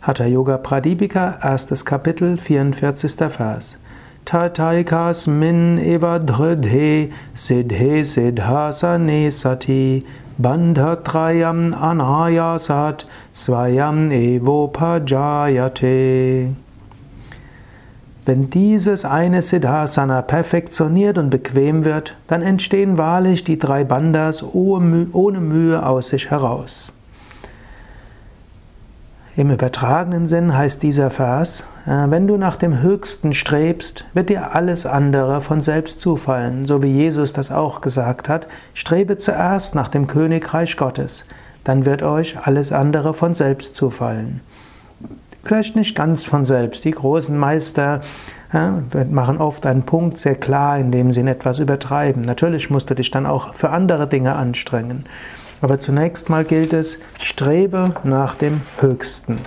Hatha Yoga Pradipika, erstes Kapitel, 44. Vers. Tataikas min evadhridhe siddhe siddhasane sati bandhatrayam anayasat svayam evopajayate. Wenn dieses eine Siddhasana perfektioniert und bequem wird, dann entstehen wahrlich die drei Bandhas ohne Mühe aus sich heraus. Im übertragenen Sinn heißt dieser Vers, äh, wenn du nach dem Höchsten strebst, wird dir alles andere von selbst zufallen, so wie Jesus das auch gesagt hat, strebe zuerst nach dem Königreich Gottes, dann wird euch alles andere von selbst zufallen. Vielleicht nicht ganz von selbst. Die großen Meister äh, machen oft einen Punkt sehr klar, indem sie etwas übertreiben. Natürlich musst du dich dann auch für andere Dinge anstrengen. Aber zunächst mal gilt es, strebe nach dem Höchsten.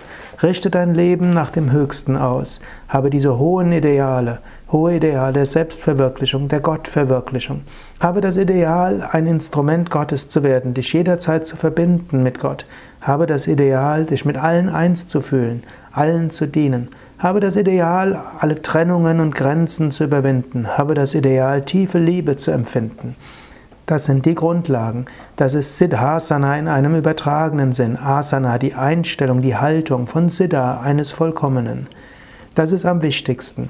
Richte dein Leben nach dem Höchsten aus. Habe diese hohen Ideale, hohe Ideale der Selbstverwirklichung, der Gottverwirklichung. Habe das Ideal, ein Instrument Gottes zu werden, dich jederzeit zu verbinden mit Gott. Habe das Ideal, dich mit allen eins zu fühlen, allen zu dienen. Habe das Ideal, alle Trennungen und Grenzen zu überwinden. Habe das Ideal, tiefe Liebe zu empfinden. Das sind die Grundlagen. Das ist Siddhasana in einem übertragenen Sinn. Asana, die Einstellung, die Haltung von Siddha, eines Vollkommenen. Das ist am wichtigsten.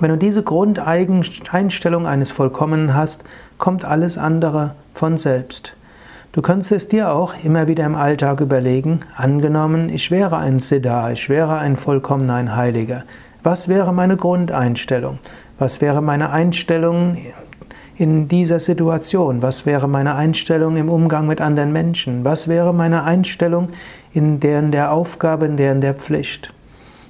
Wenn du diese Grundeinstellung eines Vollkommenen hast, kommt alles andere von selbst. Du könntest es dir auch immer wieder im Alltag überlegen, angenommen, ich wäre ein Siddha, ich wäre ein vollkommener, ein Heiliger. Was wäre meine Grundeinstellung? Was wäre meine Einstellung in dieser Situation? Was wäre meine Einstellung im Umgang mit anderen Menschen? Was wäre meine Einstellung in deren der Aufgabe, in deren der Pflicht?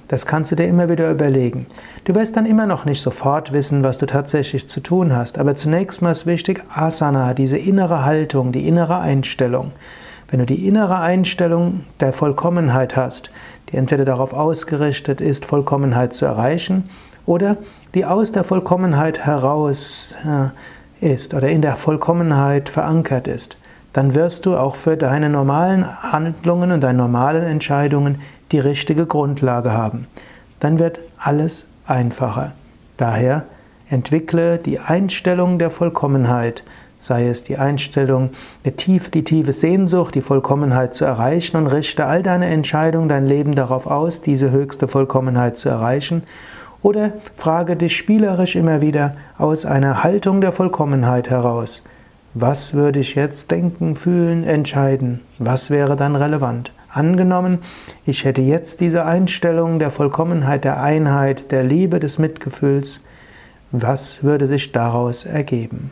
Das kannst du dir immer wieder überlegen. Du wirst dann immer noch nicht sofort wissen, was du tatsächlich zu tun hast, aber zunächst mal ist wichtig Asana, diese innere Haltung, die innere Einstellung. Wenn du die innere Einstellung der Vollkommenheit hast, die entweder darauf ausgerichtet ist, Vollkommenheit zu erreichen, oder die aus der Vollkommenheit heraus äh, ist oder in der Vollkommenheit verankert ist, dann wirst du auch für deine normalen Handlungen und deine normalen Entscheidungen die richtige Grundlage haben. Dann wird alles einfacher. Daher entwickle die Einstellung der Vollkommenheit, sei es die Einstellung, die tiefe, die tiefe Sehnsucht, die Vollkommenheit zu erreichen und richte all deine Entscheidungen, dein Leben darauf aus, diese höchste Vollkommenheit zu erreichen oder frage dich spielerisch immer wieder aus einer Haltung der Vollkommenheit heraus. Was würde ich jetzt denken, fühlen, entscheiden? Was wäre dann relevant? Angenommen, ich hätte jetzt diese Einstellung der Vollkommenheit, der Einheit, der Liebe, des Mitgefühls. Was würde sich daraus ergeben?